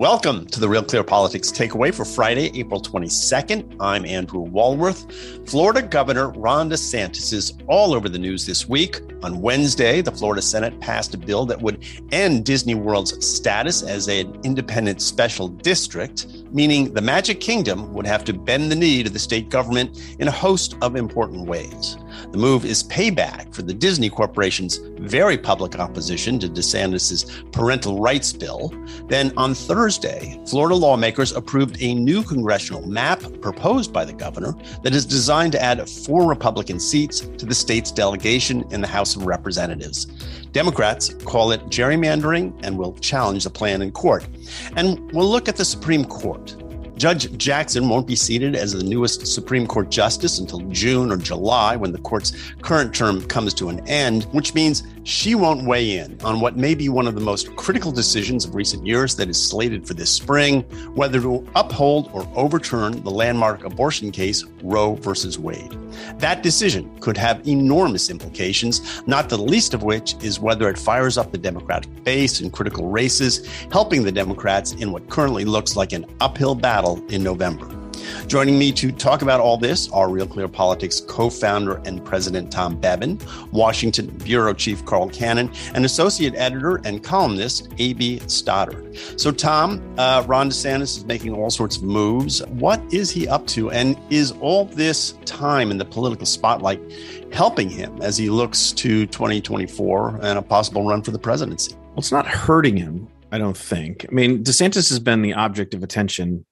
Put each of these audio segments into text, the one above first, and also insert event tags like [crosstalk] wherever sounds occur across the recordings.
Welcome to the Real Clear Politics Takeaway for Friday, April 22nd. I'm Andrew Walworth. Florida Governor Ron DeSantis is all over the news this week. On Wednesday, the Florida Senate passed a bill that would end Disney World's status as an independent special district, meaning the Magic Kingdom would have to bend the knee to the state government in a host of important ways. The move is payback for the Disney Corporation's very public opposition to DeSantis' parental rights bill. Then on Thursday, Florida lawmakers approved a new congressional map proposed by the governor that is designed to add four Republican seats to the state's delegation in the House of Representatives. Democrats call it gerrymandering and will challenge the plan in court. And we'll look at the Supreme Court. Judge Jackson won't be seated as the newest Supreme Court justice until June or July when the court's current term comes to an end, which means she won't weigh in on what may be one of the most critical decisions of recent years that is slated for this spring whether to uphold or overturn the landmark abortion case Roe versus Wade. That decision could have enormous implications, not the least of which is whether it fires up the Democratic base in critical races, helping the Democrats in what currently looks like an uphill battle in November. Joining me to talk about all this are Real Clear Politics co founder and president Tom Bevan, Washington Bureau Chief Carl Cannon, and associate editor and columnist A.B. Stoddard. So, Tom, uh, Ron DeSantis is making all sorts of moves. What is he up to? And is all this time in the political spotlight helping him as he looks to 2024 and a possible run for the presidency? Well, it's not hurting him. I don't think. I mean, DeSantis has been the object of attention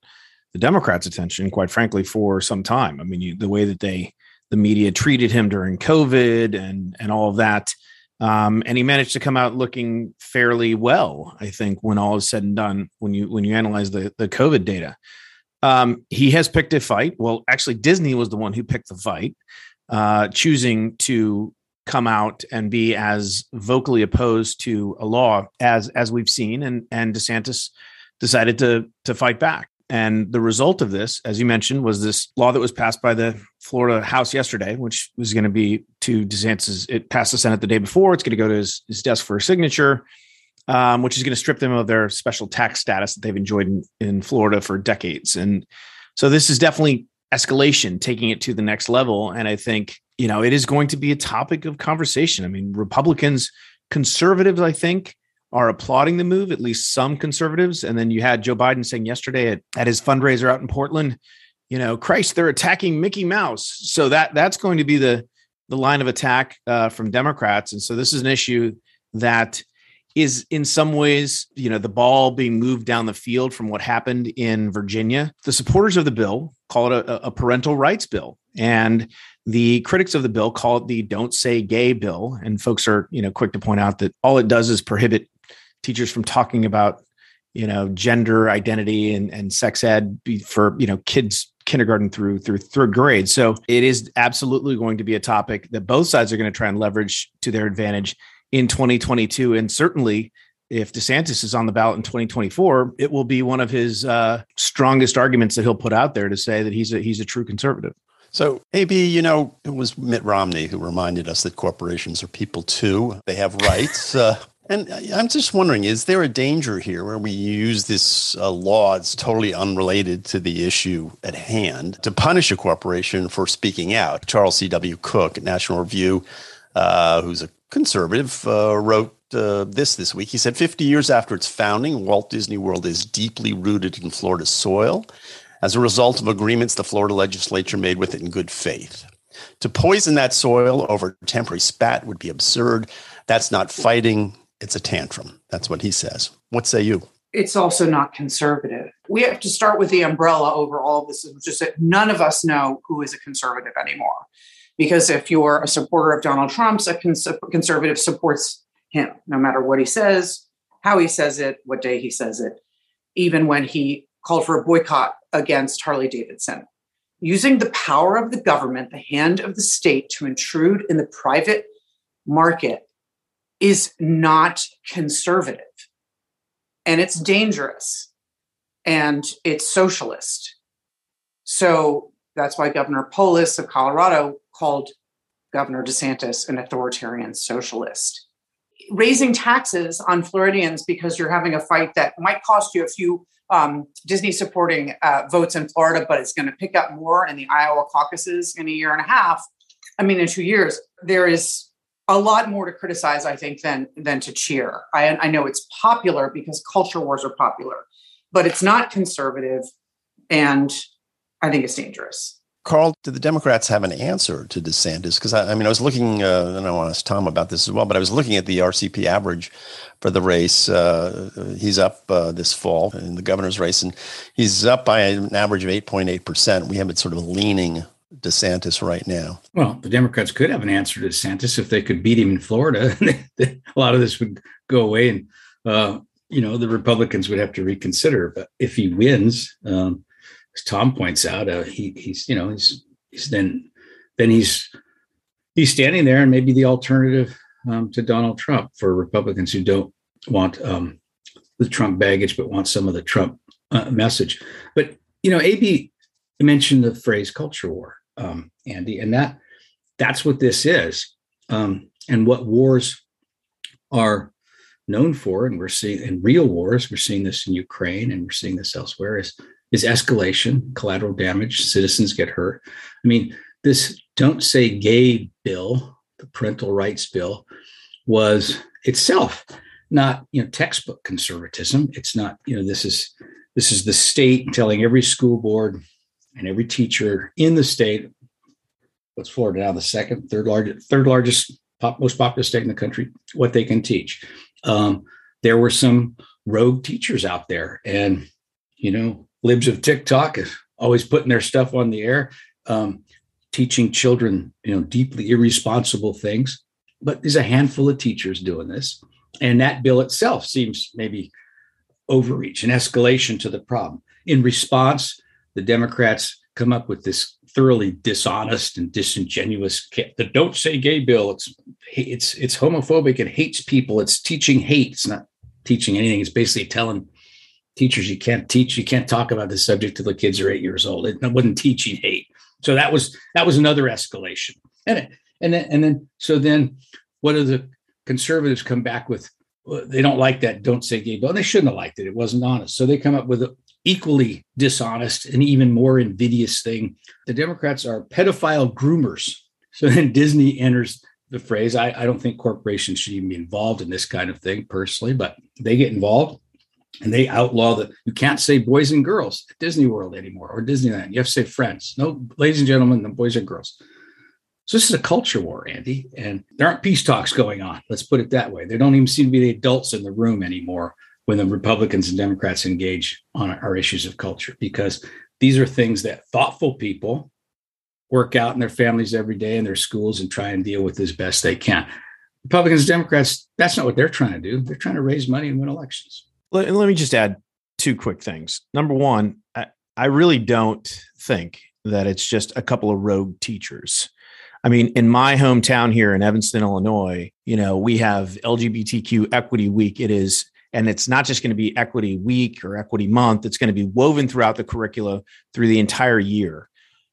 the Democrats' attention, quite frankly, for some time. I mean, you, the way that they the media treated him during COVID and and all of that, um, and he managed to come out looking fairly well. I think when all is said and done, when you when you analyze the the COVID data, um, he has picked a fight. Well, actually, Disney was the one who picked the fight, uh, choosing to come out and be as vocally opposed to a law as as we've seen, and and DeSantis decided to to fight back. And the result of this, as you mentioned, was this law that was passed by the Florida House yesterday, which was going to be to DeSantis. It passed the Senate the day before. It's going to go to his, his desk for a signature, um, which is going to strip them of their special tax status that they've enjoyed in, in Florida for decades. And so this is definitely escalation, taking it to the next level. And I think, you know, it is going to be a topic of conversation. I mean, Republicans, conservatives, I think, are applauding the move, at least some conservatives. And then you had Joe Biden saying yesterday at, at his fundraiser out in Portland, you know, Christ, they're attacking Mickey Mouse. So that that's going to be the the line of attack uh, from Democrats. And so this is an issue that is in some ways, you know, the ball being moved down the field from what happened in Virginia. The supporters of the bill call it a, a parental rights bill. And the critics of the bill call it the don't say gay bill. And folks are, you know, quick to point out that all it does is prohibit teachers from talking about you know gender identity and, and sex ed for you know kids kindergarten through through third grade so it is absolutely going to be a topic that both sides are going to try and leverage to their advantage in 2022 and certainly if DeSantis is on the ballot in 2024, it will be one of his uh, strongest arguments that he'll put out there to say that he's a he's a true conservative. So, AB, you know, it was Mitt Romney who reminded us that corporations are people too. They have rights. [laughs] Uh, and I'm just wondering, is there a danger here where we use this uh, law that's totally unrelated to the issue at hand to punish a corporation for speaking out? Charles C.W. Cooke at National Review, uh, who's a conservative, uh, wrote uh, this this week. He said 50 years after its founding, Walt Disney World is deeply rooted in Florida soil as a result of agreements the Florida legislature made with it in good faith. To poison that soil over a temporary spat would be absurd. That's not fighting it's a tantrum. That's what he says. What say you? It's also not conservative. We have to start with the umbrella over all this, is just that none of us know who is a conservative anymore. Because if you're a supporter of Donald Trump's, a cons- conservative supports him, no matter what he says, how he says it, what day he says it, even when he called for a boycott against Harley Davidson. Using the power of the government, the hand of the state to intrude in the private market is not conservative and it's dangerous and it's socialist. So that's why Governor Polis of Colorado called Governor DeSantis an authoritarian socialist. raising taxes on Floridians because you're having a fight that might cost you a few um, Disney supporting uh, votes in Florida, but it's going to pick up more in the Iowa caucuses in a year and a half. I mean, in two years, there is a lot more to criticize, I think, than than to cheer. I, I know it's popular because culture wars are popular, but it's not conservative, and I think it's dangerous. Carl, do the Democrats have an answer to DeSantis? Because I, I, mean, I was looking, uh, and I want to ask Tom about this as well, but I was looking at the RCP average for the race. Uh, he's up uh, this fall in the governor's race, and he's up by an average of 8.8%. We have it sort of leaning DeSantis right now. Well, the Democrats could have an answer to DeSantis if they could beat him in Florida. [laughs] a lot of this would go away, and, uh, you know, the Republicans would have to reconsider. But if he wins, um, as Tom points out, uh, he, he's you know he's he's then then he's he's standing there and maybe the alternative um, to Donald Trump for Republicans who don't want um, the Trump baggage but want some of the Trump uh, message. But you know, AB mentioned the phrase culture war, um, Andy, and that that's what this is, um, and what wars are known for, and we're seeing in real wars, we're seeing this in Ukraine and we're seeing this elsewhere, is is escalation, collateral damage, citizens get hurt. I mean, this don't say gay bill, the parental rights bill, was itself not you know textbook conservatism. It's not you know this is this is the state telling every school board and every teacher in the state. What's Florida now? The second, third largest, third largest, pop, most populous state in the country. What they can teach. Um, there were some rogue teachers out there, and you know libs of TikTok is always putting their stuff on the air, um, teaching children, you know, deeply irresponsible things. But there's a handful of teachers doing this, and that bill itself seems maybe overreach and escalation to the problem. In response, the Democrats come up with this thoroughly dishonest and disingenuous the don't say gay bill it's it's it's homophobic and hates people it's teaching hate it's not teaching anything it's basically telling teachers you can't teach you can't talk about this subject till the kids are eight years old it, wasn't teaching hate. So that was that was another escalation. And it, and then and then so then what do the conservatives come back with? They don't like that don't say gay bill they shouldn't have liked it it wasn't honest. So they come up with an equally dishonest and even more invidious thing the democrats are pedophile groomers so then disney enters the phrase I, I don't think corporations should even be involved in this kind of thing personally but they get involved and they outlaw that you can't say boys and girls at Disney World anymore or Disneyland. You have to say friends. No, ladies and gentlemen, the boys and girls. So this is a culture war, Andy, and there aren't peace talks going on. Let's put it that way. There don't even seem to be the adults in the room anymore when the Republicans and Democrats engage on our issues of culture, because these are things that thoughtful people work out in their families every day in their schools and try and deal with as best they can. Republicans and Democrats, that's not what they're trying to do. They're trying to raise money and win elections. Let, let me just add two quick things. Number one, I, I really don't think that it's just a couple of rogue teachers. I mean, in my hometown here in Evanston, Illinois, you know, we have LGBTQ Equity Week. It is, and it's not just going to be Equity Week or Equity Month, it's going to be woven throughout the curricula through the entire year.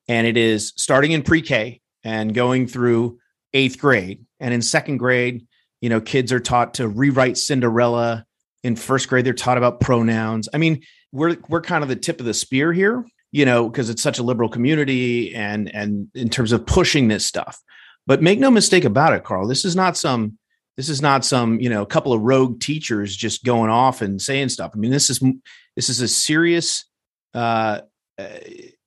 And it is starting in pre K and going through eighth grade. And in second grade, you know, kids are taught to rewrite Cinderella in first grade they're taught about pronouns i mean we're we're kind of the tip of the spear here you know because it's such a liberal community and and in terms of pushing this stuff but make no mistake about it carl this is not some this is not some you know a couple of rogue teachers just going off and saying stuff. I mean this is this is a serious uh, uh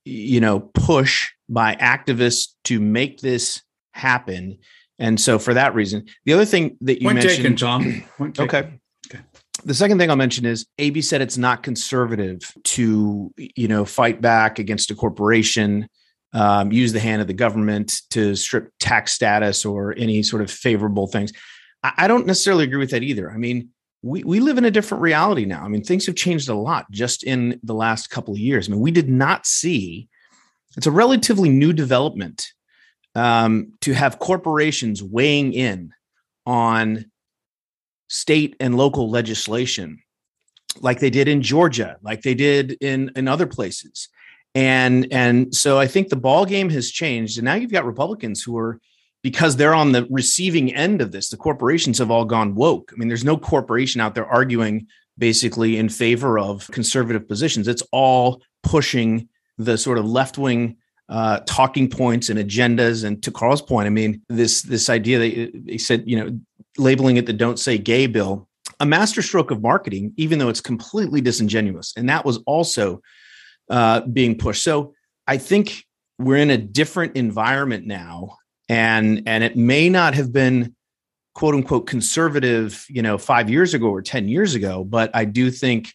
you know push by activists to make this happen. And so for that reason the other thing that you Point mentioned taken, tom [clears throat] Point taken. okay. The second thing I'll mention is AB said it's not conservative to, you know, fight back against a corporation, um, use the hand of the government to strip tax status or any sort of favorable things. I, don't necessarily agree with that either. I mean, we, we live in a different reality now. I mean, things have changed a lot just in the last couple of years. I mean, we did not see, it's a relatively new development um, to have corporations weighing in on state and local legislation like they did in Georgia, like they did in in other places. And and so I think the ball game has changed and now you've got Republicans who are because they're on the receiving end of this. The corporations have all gone woke. I mean, there's no corporation out there arguing basically in favor of conservative positions. It's all pushing the sort of left wing uh, talking points and agendas. And to Carl's point, I mean, this this idea that he said, you know, labeling it the "Don't Say Gay" bill, a masterstroke of marketing, even though it's completely disingenuous, and that was also uh, being pushed. So I think we're in a different environment now and and it may not have been quote unquote conservative you know five years ago or 10 years ago but i do think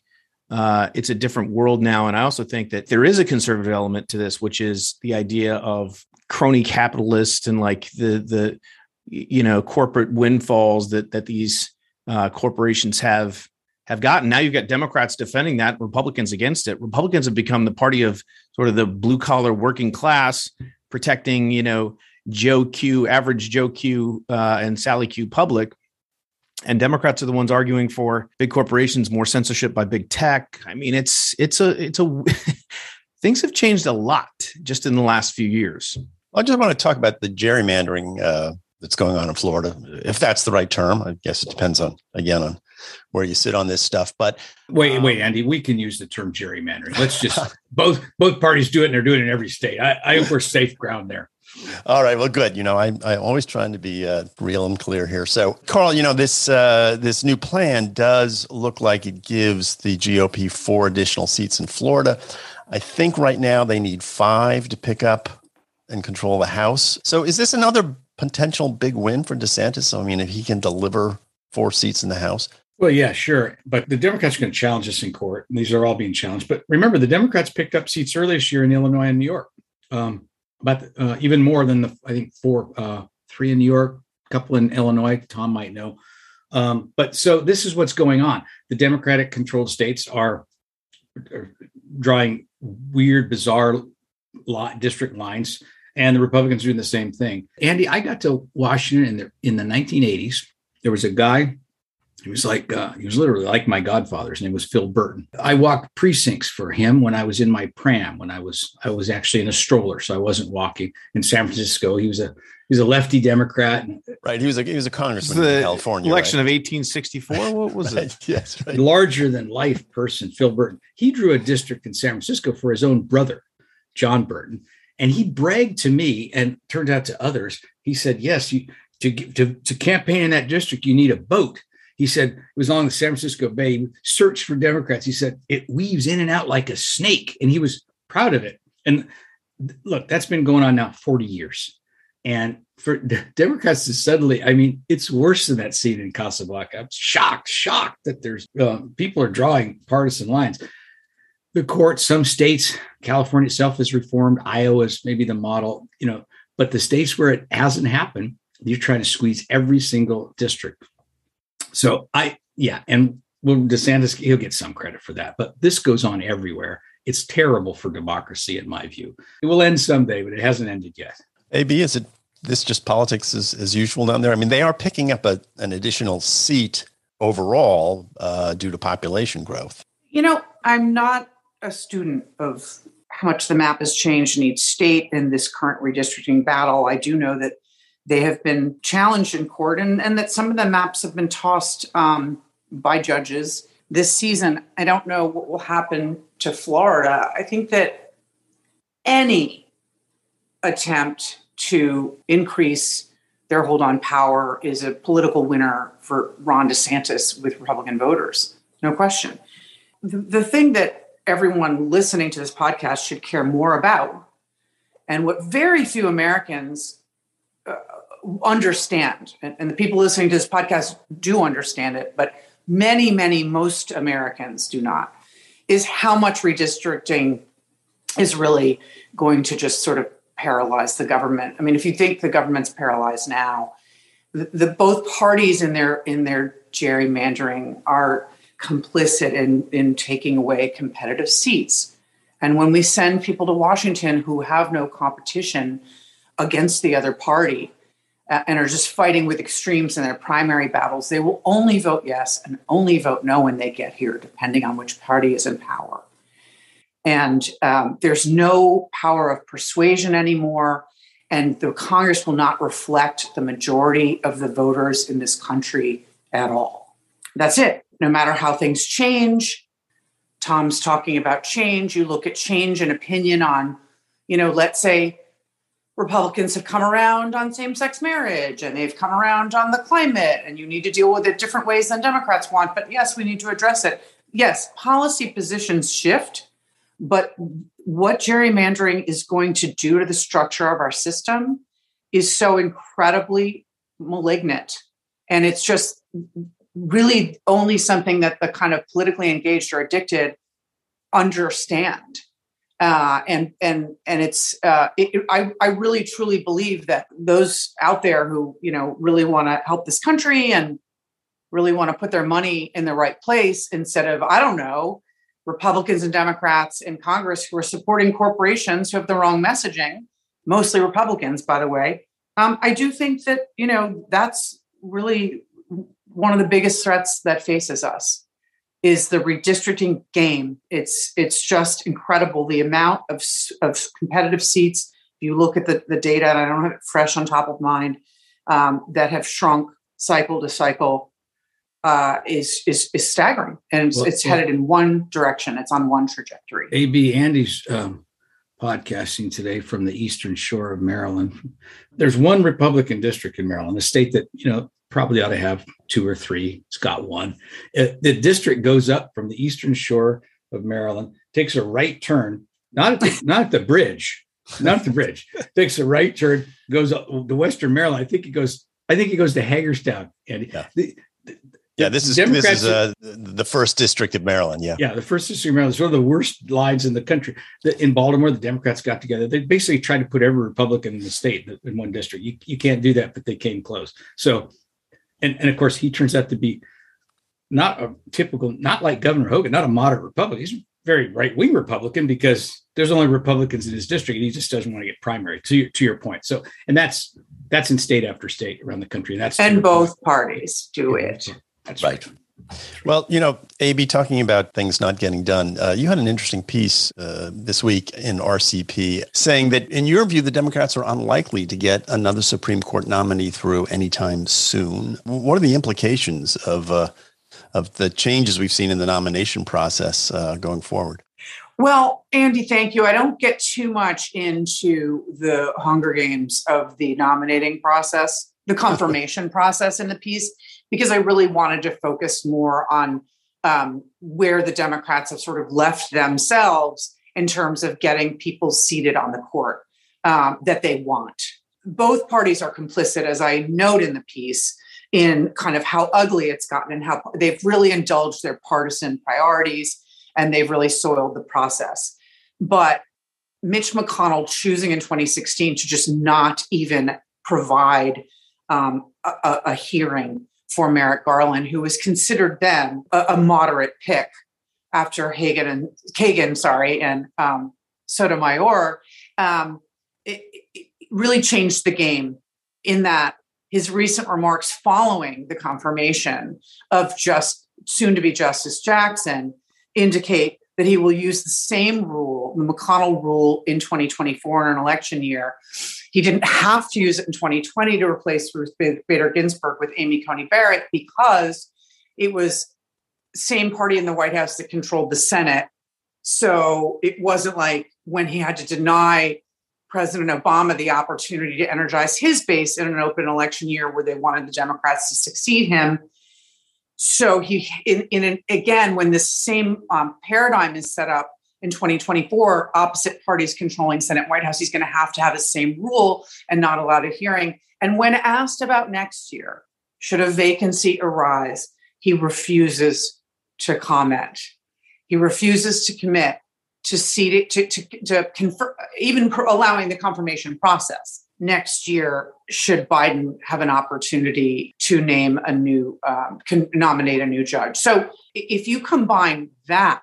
uh, it's a different world now. And i also think that there is a conservative element to this which is the idea of crony capitalists and like the the you know corporate windfalls that that these uh, corporations have have gotten. Now you've got democrats defending that republicans against it. Republicans have become the party of sort of the blue collar working class protecting you know Joe Q, average Joe Q, uh, and Sally Q public. And Democrats are the ones arguing for big corporations, more censorship by big tech. I mean, it's it's a it's a [laughs] things have changed a lot just in the last few years. I just want to talk about the gerrymandering uh, that's going on in Florida, if that's the right term. I guess it depends on again on where you sit on this stuff. But wait, um, wait, Andy, we can use the term gerrymandering. Let's just [laughs] both both parties do it, and they're doing it in every state. I, I hope we're safe ground there. All right. Well, good. You know, I, I'm always trying to be uh, real and clear here. So, Carl, you know, this uh, this new plan does look like it gives the GOP four additional seats in Florida. I think right now they need five to pick up and control the House. So, is this another potential big win for DeSantis? I mean, if he can deliver four seats in the House. Well, yeah, sure. But the Democrats are going to challenge this in court. And these are all being challenged. But remember, the Democrats picked up seats earlier this year in Illinois and New York. Um, about uh, even more than the I think four, uh, three in New York, a couple in Illinois. Tom might know. Um, but so this is what's going on. The Democratic controlled states are, are drawing weird, bizarre lot, district lines, and the Republicans are doing the same thing. Andy, I got to Washington in the in the 1980s. There was a guy he was like, uh, he was literally like my godfather. His name was Phil Burton. I walked precincts for him when I was in my pram, when I was, I was actually in a stroller. So I wasn't walking in San Francisco. He was a, he was a lefty Democrat. Right. He was a, he was a congressman the in California. Election right? of 1864. What was right. it? [laughs] yes. Right. Larger than life person, Phil Burton. He drew a district in San Francisco for his own brother, John Burton. And he bragged to me and turned out to others. He said, yes, you, to, to, to campaign in that district, you need a boat he said it was along the San Francisco Bay. He searched for Democrats. He said it weaves in and out like a snake, and he was proud of it. And look, that's been going on now 40 years. And for Democrats to suddenly, I mean, it's worse than that scene in Casablanca. I'm shocked, shocked that there's uh, people are drawing partisan lines. The court, some states, California itself is reformed. Iowa is maybe the model, you know, but the states where it hasn't happened, you're trying to squeeze every single district so I, yeah, and well, DeSantis, he'll get some credit for that, but this goes on everywhere. It's terrible for democracy, in my view. It will end someday, but it hasn't ended yet. AB, is it this just politics as, as usual down there? I mean, they are picking up a, an additional seat overall uh, due to population growth. You know, I'm not a student of how much the map has changed in each state in this current redistricting battle. I do know that they have been challenged in court and, and that some of the maps have been tossed um, by judges this season. I don't know what will happen to Florida. I think that any attempt to increase their hold on power is a political winner for Ron DeSantis with Republican voters. No question. The, the thing that everyone listening to this podcast should care more about, and what very few Americans understand, and, the people listening to this podcast do understand it, but many, many, most Americans do not, is how much redistricting is really going to just sort of paralyze the government. I mean, if you think the government's paralyzed now, the, the both parties in their in their gerrymandering are complicit in in taking away competitive seats. And when we send people to Washington who have no competition against the other party, and are just fighting with extremes in their primary battles, they will only vote yes and only vote no when they get here, depending on which party is in power. And um, there's no power of persuasion anymore. and the Congress will not reflect the majority of the voters in this country at all. That's it. No matter how things change, Tom's talking about change. You look at change in opinion on, you know, let's say Republicans have come around on same sex marriage and they've come around on the climate, and you need to deal with it different ways than Democrats want. But yes, we need to address it. Yes, policy positions shift, but what gerrymandering is going to do to the structure of our system is so incredibly malignant. And it's just really only something that the kind of politically engaged or addicted understand. Uh, and and and it's uh, it, I I really truly believe that those out there who you know really want to help this country and really want to put their money in the right place instead of I don't know Republicans and Democrats in Congress who are supporting corporations who have the wrong messaging, mostly Republicans, by the way. Um, I do think that, you know, that's really one of the biggest threats that faces us is the redistricting game. It's it's just incredible the amount of, of competitive seats. If you look at the, the data, and I don't have it fresh on top of mind, um, that have shrunk cycle to cycle uh, is is is staggering, and it's, well, it's headed in one direction. It's on one trajectory. AB Andy's um, podcasting today from the Eastern Shore of Maryland. There's one Republican district in Maryland, a state that you know probably ought to have two or three. It's got one. It, the district goes up from the Eastern Shore of Maryland, takes a right turn, not at the, [laughs] not at the bridge, not at the bridge. takes a right turn, goes up to Western Maryland. I think it goes. I think it goes to Hagerstown. And yeah. the, yeah, this is Democrats, this is uh, the first district of Maryland. Yeah, yeah, the first district of Maryland is one of the worst lines in the country. In Baltimore, the Democrats got together. They basically tried to put every Republican in the state in one district. You, you can't do that, but they came close. So, and and of course, he turns out to be not a typical, not like Governor Hogan, not a moderate Republican. He's a very right wing Republican because there's only Republicans in his district, and he just doesn't want to get primary. To your, to your point, so and that's that's in state after state around the country, and that's and both parties do it. That's right. Well, you know, AB, talking about things not getting done, uh, you had an interesting piece uh, this week in RCP saying that, in your view, the Democrats are unlikely to get another Supreme Court nominee through anytime soon. What are the implications of uh, of the changes we've seen in the nomination process uh, going forward? Well, Andy, thank you. I don't get too much into the Hunger Games of the nominating process, the [laughs] confirmation process in the piece because I really wanted to focus more on um, where the Democrats have sort of left themselves in terms of getting people seated on the court um, that they want. Both parties are complicit, as I note in the piece, in kind of how ugly it's gotten and how they've really indulged their partisan priorities and they've really soiled the process. But Mitch McConnell choosing in 2016 to just not even provide um, a, a, hearing for Merrick Garland, who was considered then a, a moderate pick after Hagan and Kagan, sorry, and um, Sotomayor, um, it, it really changed the game in that his recent remarks following the confirmation of just soon to be Justice Jackson indicate that he will use the same rule, the McConnell rule, in 2024 in an election year. He didn't have to use it in 2020 to replace Ruth Bader Ginsburg with Amy Coney Barrett because it was same party in the White House that controlled the Senate. So it wasn't like when he had to deny President Obama the opportunity to energize his base in an open election year where they wanted the Democrats to succeed him so he in, in an, again when this same um, paradigm is set up in 2024 opposite parties controlling senate white house he's going to have to have the same rule and not allow a hearing. And when asked about next year should a vacancy arise he refuses to comment. He refuses to commit to seat it to, to, to confer, even allowing the confirmation process. Next year should Biden have an opportunity to name a new, um, nominate a new judge. So if you combine that,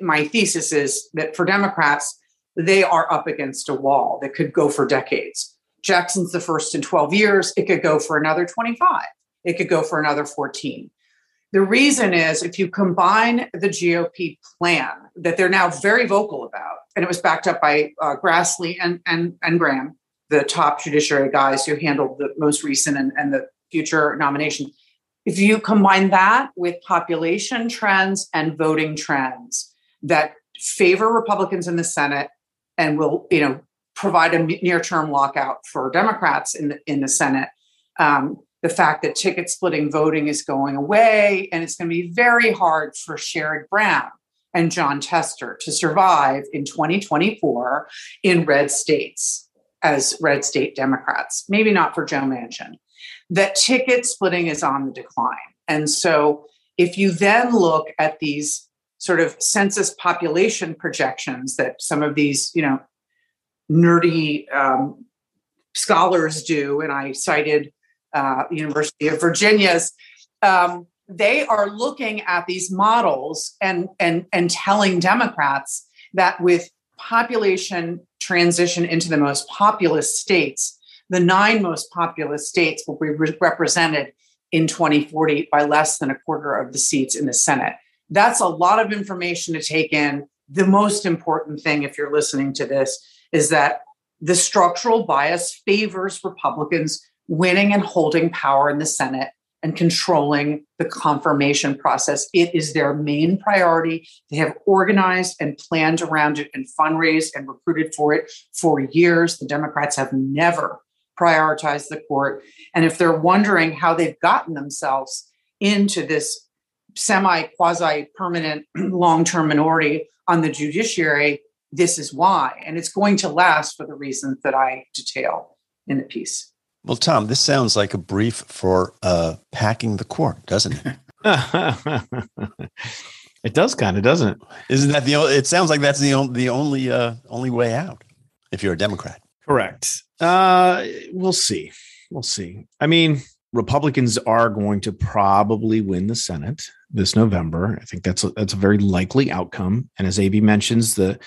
my thesis is that for Democrats, they are up against a wall that could go for decades. Jackson's the first in 12 years. It could go for another 25. It could go for another 14. The reason is if you combine the GOP plan that they're now very vocal about, and it was backed up by uh, Grassley and, and, and Graham, the top judiciary guys who handled the most recent and, and the future nomination. If you combine that with population trends and voting trends that favor Republicans in the Senate and will, you know, provide a near-term lockout for Democrats in the in the Senate. Um, the fact that ticket splitting voting is going away, and it's going to be very hard for Sherrod Brown and Jon Tester to survive in 2024 in red states as red state Democrats. Maybe not for Joe Manchin. That ticket splitting is on the decline. And so if you then look at these sort of census population projections that some of these, you know, nerdy um, scholars do, and I cited uh, University of Virginia's, um, they are looking at these models and and and telling Democrats that with population transition into the most populous states, the nine most populous states will be re- represented in 2040 by less than a quarter of the seats in the Senate. That's a lot of information to take in. The most important thing, if you're listening to this, is that the structural bias favors Republicans winning and holding power in the Senate and controlling the confirmation process. It is their main priority. They have organized and planned around it and fundraised and recruited for it for years. The Democrats have never prioritized the court. And if they're wondering how they've gotten themselves into this semi quasi permanent [clears throat] long term minority on the judiciary, this is why. And it's going to last for the reasons that I detail in the piece. Well, Tom, this sounds like a brief for uh, packing the court, doesn't it? [laughs] it does kind of, doesn't it? Isn't that the? Only, it sounds like that's the only the only uh, only way out if you're a Democrat. Correct. Uh, we'll see. We'll see. I mean, Republicans are going to probably win the Senate this November. I think that's a, that's a very likely outcome. And as AB mentions, the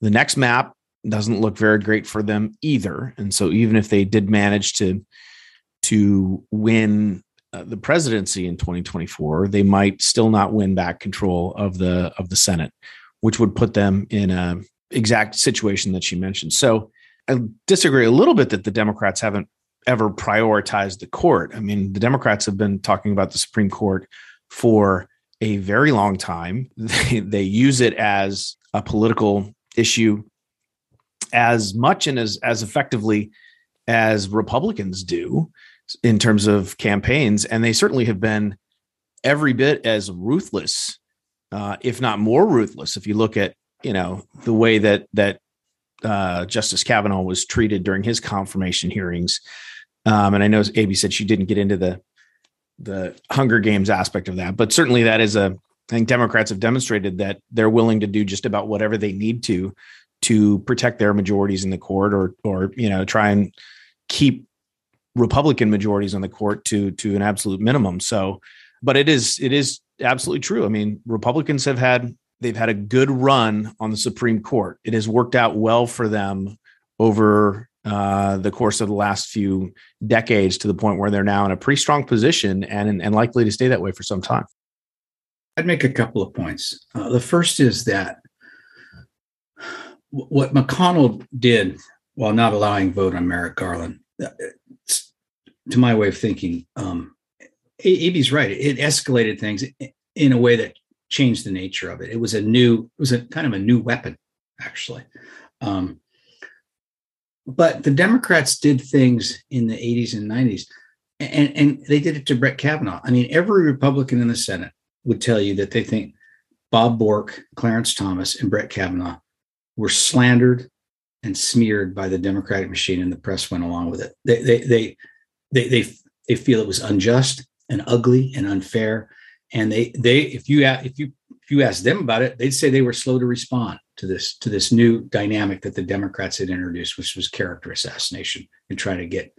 the next map doesn't look very great for them either. And so even if they did manage to to win uh, the presidency in 2024, they might still not win back control of the of the Senate, which would put them in a exact situation that she mentioned. So I disagree a little bit that the Democrats haven't ever prioritized the court. I mean, the Democrats have been talking about the Supreme Court for a very long time. [laughs] They, they use it as a political issue as much and as as effectively as Republicans do in terms of campaigns, and they certainly have been every bit as ruthless, uh, if not more ruthless. If you look at you know the way that that uh, Justice Kavanaugh was treated during his confirmation hearings, um, and I know AB said she didn't get into the the Hunger Games aspect of that, but certainly that is a I think Democrats have demonstrated that they're willing to do just about whatever they need to to protect their majorities in the court or or you know try and keep republican majorities on the court to to an absolute minimum. So but it is it is absolutely true. I mean republicans have had they've had a good run on the supreme court. It has worked out well for them over uh, the course of the last few decades to the point where they're now in a pretty strong position and and likely to stay that way for some time. I'd make a couple of points. Uh, the first is that what McConnell did while not allowing vote on Merrick Garland, uh, to my way of thinking, um, AB's right. It escalated things in a way that changed the nature of it. It was a new, it was a kind of a new weapon, actually. Um, but the Democrats did things in the 80s and 90s, and, and they did it to Brett Kavanaugh. I mean, every Republican in the Senate would tell you that they think Bob Bork, Clarence Thomas, and Brett Kavanaugh were slandered and smeared by the Democratic machine, and the press went along with it. They they they they they, they feel it was unjust and ugly and unfair, and they they if you if you if you ask them about it, they'd say they were slow to respond to this to this new dynamic that the Democrats had introduced, which was character assassination and trying to get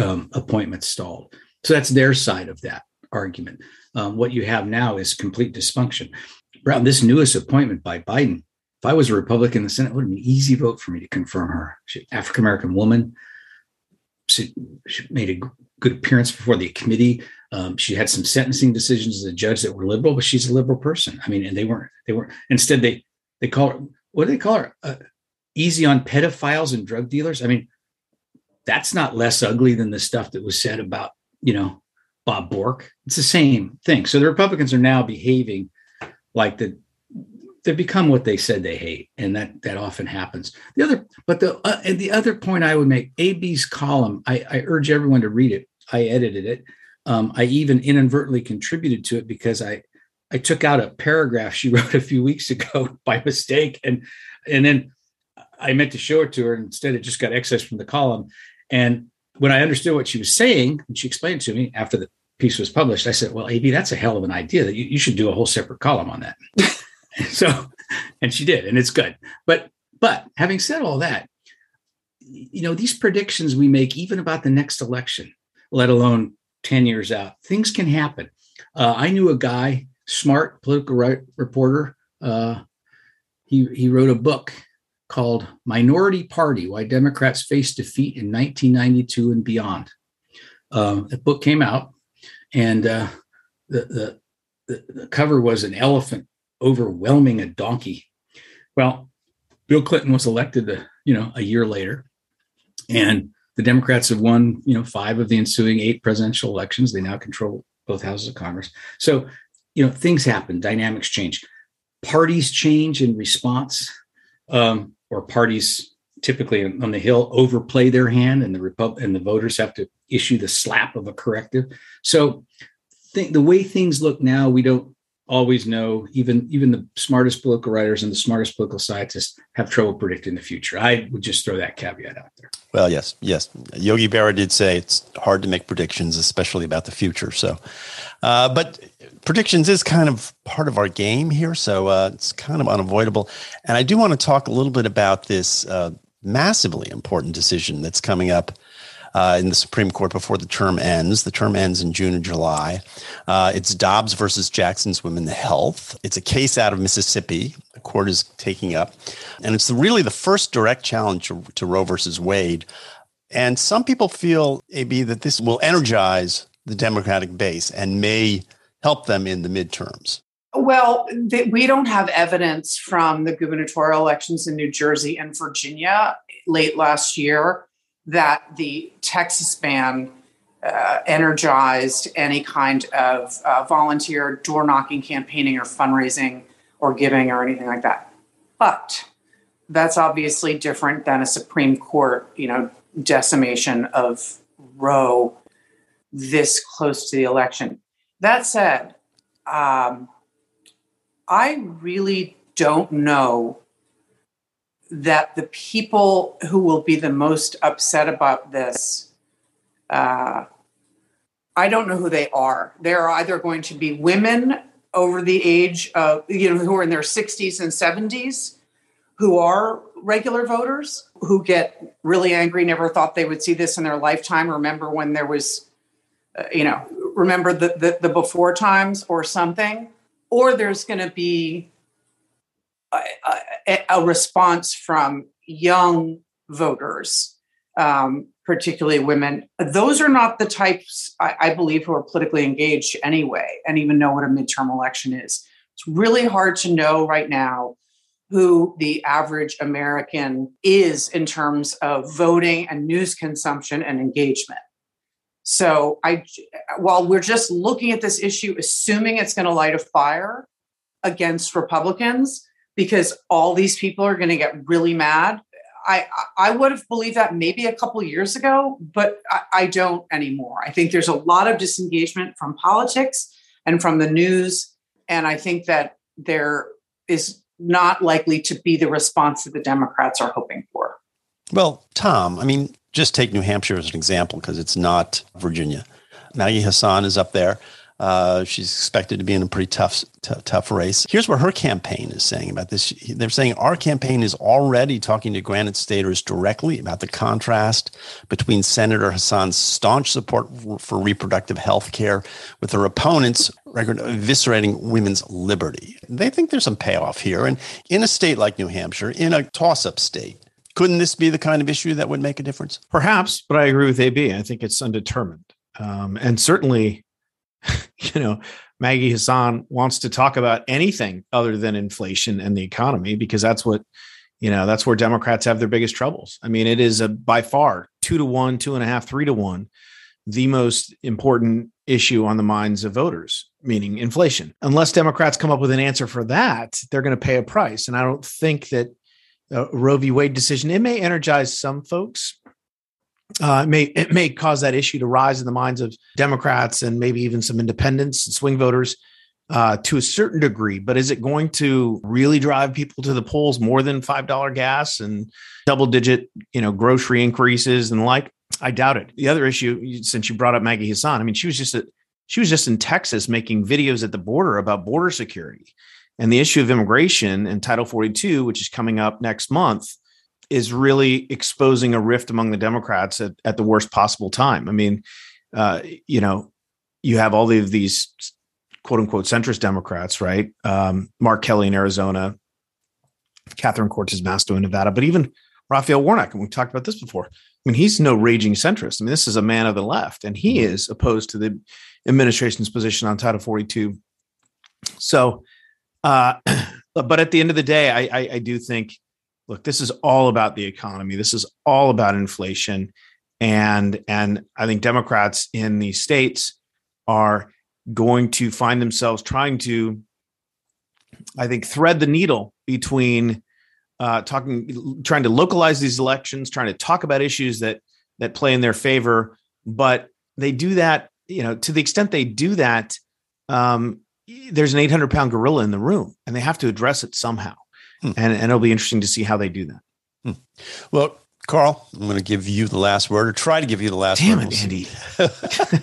um, appointments stalled. So that's their side of that argument. Um, what you have now is complete dysfunction. Brown, this newest appointment by Biden if I was a Republican in the Senate, it would have been an easy vote for me to confirm her. She's African American woman. She, she, made a good appearance before the committee. Um, she had some sentencing decisions as a judge that were liberal, but she's a liberal person. I mean, and they weren't. They weren't. Instead, they they call her what do they call her? Uh, easy on pedophiles and drug dealers. I mean, that's not less ugly than the stuff that was said about, you know, Bob Bork. It's the same thing. So the Republicans are now behaving like the they've become what they said they hate, and that that often happens. The other, but the uh, and the other point I would make, AB's column, I, I urge everyone to read it. I edited it. Um, I even inadvertently contributed to it because I I took out a paragraph she [laughs] wrote a few weeks ago [laughs] by mistake, and and then I meant to show it to her. And instead, it just got excess from the column. And when I understood what she was saying, and she explained to me after the piece was published, I said, "Well, AB, that's a hell of an idea. That you, you should do a whole separate column on that." [laughs] so, and she did, and it's good. But but having said all that, you know, these predictions we make, even about the next election, let alone 10 years out, things can happen. Uh, I knew a guy, smart political right, reporter. Uh, he, he wrote a book called Minority Party Why Democrats Face Defeat in 1992 and Beyond. Um, the book came out, and uh, the, the, the, the cover was an elephant overwhelming a donkey. Well, Bill Clinton was elected, uh, you know, a year later, and the Democrats have won, you know, five of the ensuing eight presidential elections. They now control both houses of Congress. So, you know, things happen, dynamics change, parties change in response, um, or parties typically on the Hill overplay their hand, and the Repub- and the voters have to issue the slap of a corrective. So, th- the way things look now, we don't always know even even the smartest political writers and the smartest political scientists have trouble predicting the future. I would just throw that caveat out there. Well yes yes. Yogi berra did say it's hard to make predictions especially about the future so uh, but predictions is kind of part of our game here so uh, it's kind of unavoidable. And i do want to talk a little bit about this uh, massively important decision that's coming up uh, in the Supreme Court before the term ends. The term ends in June and July. Uh, it's Dobbs versus Jackson's Women Health. It's a case out of Mississippi. The court is taking up, and it's really the first direct challenge to, to Roe versus Wade. And some people feel, AB, that this will energize the Democratic base and may help them in the midterms. Well, we don't have evidence from the gubernatorial elections in New Jersey and Virginia late last year that the Texas ban uh, energized any kind of uh, volunteer door knocking, campaigning, or fundraising, or giving, or anything like that. But that's obviously different than a Supreme Court, you know, decimation of Roe this close to the election. That said, um, I really don't know that the people who will be the most upset about this, uh, I don't know who they are. They're either going to be women over the age of, you know, who are in their 60s and 70s, who are regular voters, who get really angry, never thought they would see this in their lifetime. Remember when there was, uh, you know, remember the, the, the before times or something. Or there's going to be a, a response from young voters, um, particularly women. Those are not the types I, I, believe who are politically engaged anyway, and even know what a midterm election is. It's really hard to know right now who the average American is in terms of voting and news consumption and engagement. So I while we're just looking at this issue assuming it's going to light a fire against Republicans, because all these people are going to get really mad. I I would have believed that maybe a couple years ago, but I, I, don't anymore. I think there's a lot of disengagement from politics and from the news, and I think that there is not likely to be the response that the Democrats are hoping for. Well, Tom, I mean, just take New Hampshire as an example because it's not Virginia. Maggie Hassan is up there. Uh, she's expected to be in a pretty tough, t- tough race. Here's what her campaign is saying about this. They're saying our campaign is already talking to Granite Staters directly about the contrast between Senator Hassan's staunch support for reproductive health care with her opponents' record eviscerating women's liberty. They think there's some payoff here. And in a state like New Hampshire, in a toss-up state, couldn't this be the kind of issue that would make a difference? Perhaps, but I agree with AB. I think it's undetermined. Um, and certainly [laughs] you know, Maggie Hassan wants to talk about anything other than inflation and the economy because that's what, you know, that's where Democrats have their biggest troubles. I mean, it is a by far two to one, two and a half, three to one, the most important issue on the minds of voters, meaning inflation. Unless Democrats come up with an answer for that, they're going to pay a price. And I don't think that a Roe v. Wade decision it may energize some folks. Uh, it may it may cause that issue to rise in the minds of Democrats and maybe even some independents and swing voters uh, to a certain degree. But is it going to really drive people to the polls more than five dollar gas and double digit you know grocery increases and the like? I doubt it. The other issue, since you brought up Maggie Hassan, I mean, she was just a, she was just in Texas making videos at the border about border security, and the issue of immigration and Title 42, which is coming up next month, is really exposing a rift among the Democrats at, at the worst possible time. I mean, uh, you know, you have all of these quote unquote centrist Democrats, right? Um, Mark Kelly in Arizona, Catherine Cortez Masto in Nevada, but even Raphael Warnock, and we've talked about this before. I mean, he's no raging centrist. I mean, this is a man of the left, and he mm-hmm. is opposed to the administration's position on Title 42. So, uh, [clears throat] but at the end of the day, I, I, I do think, look, this is all about the economy. This is all about inflation, and and I think Democrats in these states are going to find themselves trying to, I think, thread the needle between uh, talking, trying to localize these elections, trying to talk about issues that that play in their favor. But they do that, you know, to the extent they do that, um, there's an 800 pound gorilla in the room, and they have to address it somehow. Hmm. And, and it'll be interesting to see how they do that. Hmm. Well, Carl, I'm going to give you the last word, or try to give you the last Damn word. Damn it, Andy.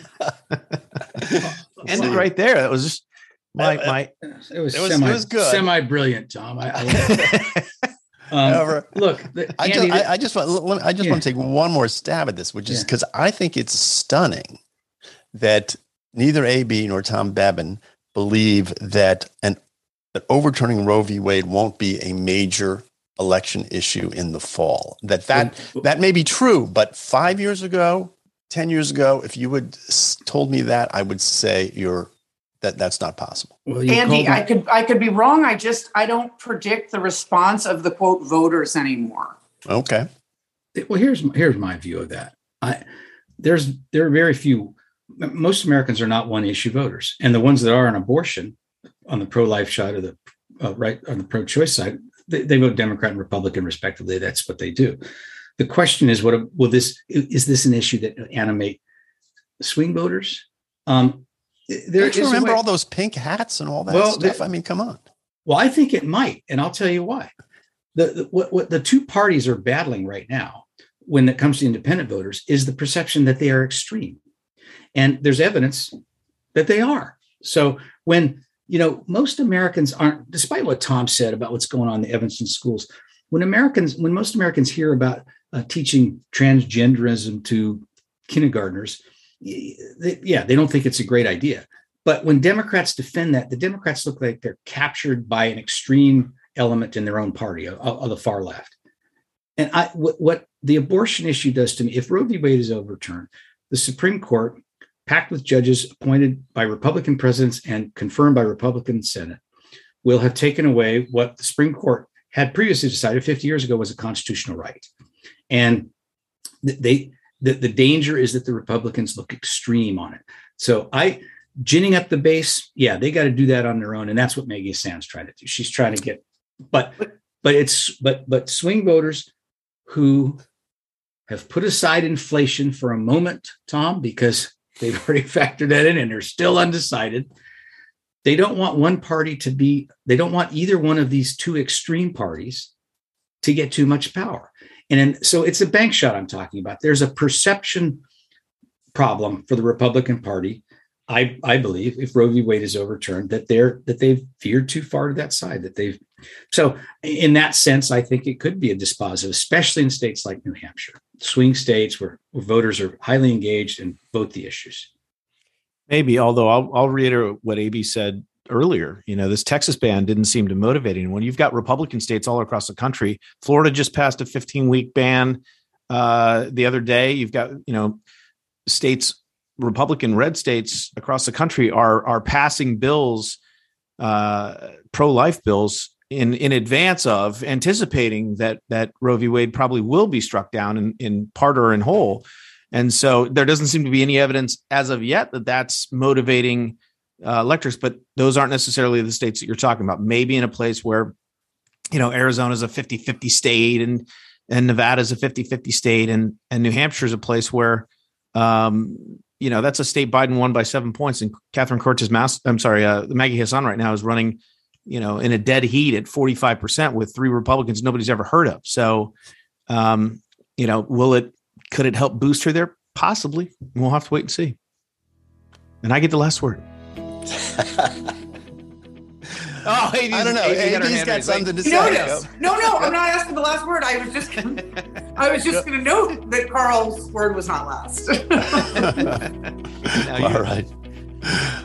[laughs] Ended right there. That was just my my. It was, it was, semi, it was good, semi brilliant, Tom. I, I [laughs] Um, look, the, I, Andy, just, I, I, just want I just yeah. want to take one more stab at this, which is because yeah. I think it's stunning that neither AB nor Tom Bevan believe that an that overturning Roe v. Wade won't be a major election issue in the fall. That that that may be true, but five years ago, ten years ago, if you had told me that, I would say you're that that's not possible. Well, Andy, I could I could be wrong. I just I don't predict the response of the quote voters anymore. Okay. Well, here's here's my view of that. I there's there are very few. Most Americans are not one issue voters, and the ones that are on abortion, on the pro life side or the uh, right on the pro choice side, they, they vote Democrat and Republican respectively. That's what they do. The question is, what will this is this an issue that animate swing voters? Um, there Don't you remember all those pink hats and all that well, stuff? The, I mean, come on. Well, I think it might, and I'll tell you why. The, the what, what the two parties are battling right now, when it comes to independent voters, is the perception that they are extreme, and there's evidence that they are. So when you know most Americans aren't, despite what Tom said about what's going on in the Evanston schools, when Americans, when most Americans hear about uh, teaching transgenderism to kindergartners, yeah, they don't think it's a great idea. But when Democrats defend that, the Democrats look like they're captured by an extreme element in their own party of, of the far left. And I, what, what the abortion issue does to me, if Roe v. Wade is overturned, the Supreme Court, packed with judges appointed by Republican presidents and confirmed by Republican Senate, will have taken away what the Supreme Court had previously decided 50 years ago was a constitutional right. And they the, the danger is that the Republicans look extreme on it. So I ginning up the base, yeah, they got to do that on their own, and that's what Maggie Hassan's trying to do. She's trying to get, but but it's but but swing voters who have put aside inflation for a moment, Tom, because they've [laughs] already factored that in and they're still undecided. They don't want one party to be, they don't want either one of these two extreme parties to get too much power. And so it's a bank shot I'm talking about. There's a perception problem for the Republican Party. I, I believe if Roe v. Wade is overturned, that they're that they've veered too far to that side. That they've so in that sense, I think it could be a dispositive, especially in states like New Hampshire, swing states where, where voters are highly engaged and vote the issues. Maybe, although I'll, I'll reiterate what AB said earlier. You know, this Texas ban didn't seem to motivate anyone. You've got Republican states all across the country. Florida just passed a 15 week ban uh, the other day. You've got, you know, states, Republican red states across the country are are passing bills, uh, pro life bills in in advance of anticipating that that Roe v. Wade probably will be struck down in, in part or in whole. And so there doesn't seem to be any evidence as of yet that that's motivating uh, electors, but those aren't necessarily the states that you're talking about. Maybe in a place where, you know, Arizona is a 50 50 state and and Nevada is a 50 50 state and, and New Hampshire's a place where, um, you know, that's a state Biden won by seven points. And Catherine Cortez Mass, I'm sorry, uh, Maggie Hassan right now is running, you know, in a dead heat at 45% with three Republicans nobody's ever heard of. So, um, you know, will it, could it help boost her there? Possibly. We'll have to wait and see. And I get the last word. [laughs] Oh, AB's, I don't know. AB has got, got something to say. Notice. No, no, I'm not asking the last word. I was just, gonna, I was just going to note that Carl's word was not last. [laughs] [laughs] All right.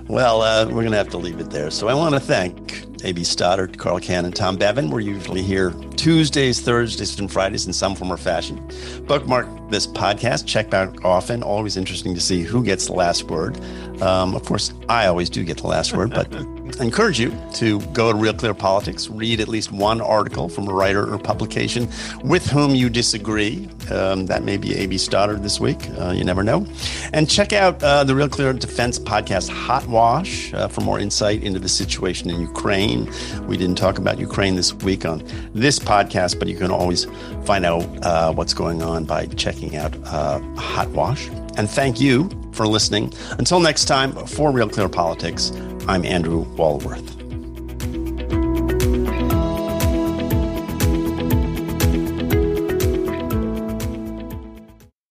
Well, uh, we're going to have to leave it there. So I want to thank A.B. Stoddard, Carl Cannon, Tom Bevan. We're usually here Tuesdays, Thursdays, and Fridays in some form or fashion. Bookmark this podcast. Check back often. Always interesting to see who gets the last word. Um, of course, I always do get the last word, but I [laughs] encourage you to go to Real Clear Politics, read at least one article from a writer or publication with whom you disagree. Um, that may be A.B. Stoddard this week. Uh, you never know. And check out uh, the Real Clear Defense podcast, Hot Wash, uh, for more insight into the situation in Ukraine. We didn't talk about Ukraine this week on this podcast, but you can always find out uh, what's going on by checking out uh, Hot Wash. And thank you for listening. Until next time, for Real Clear Politics, I'm Andrew Walworth.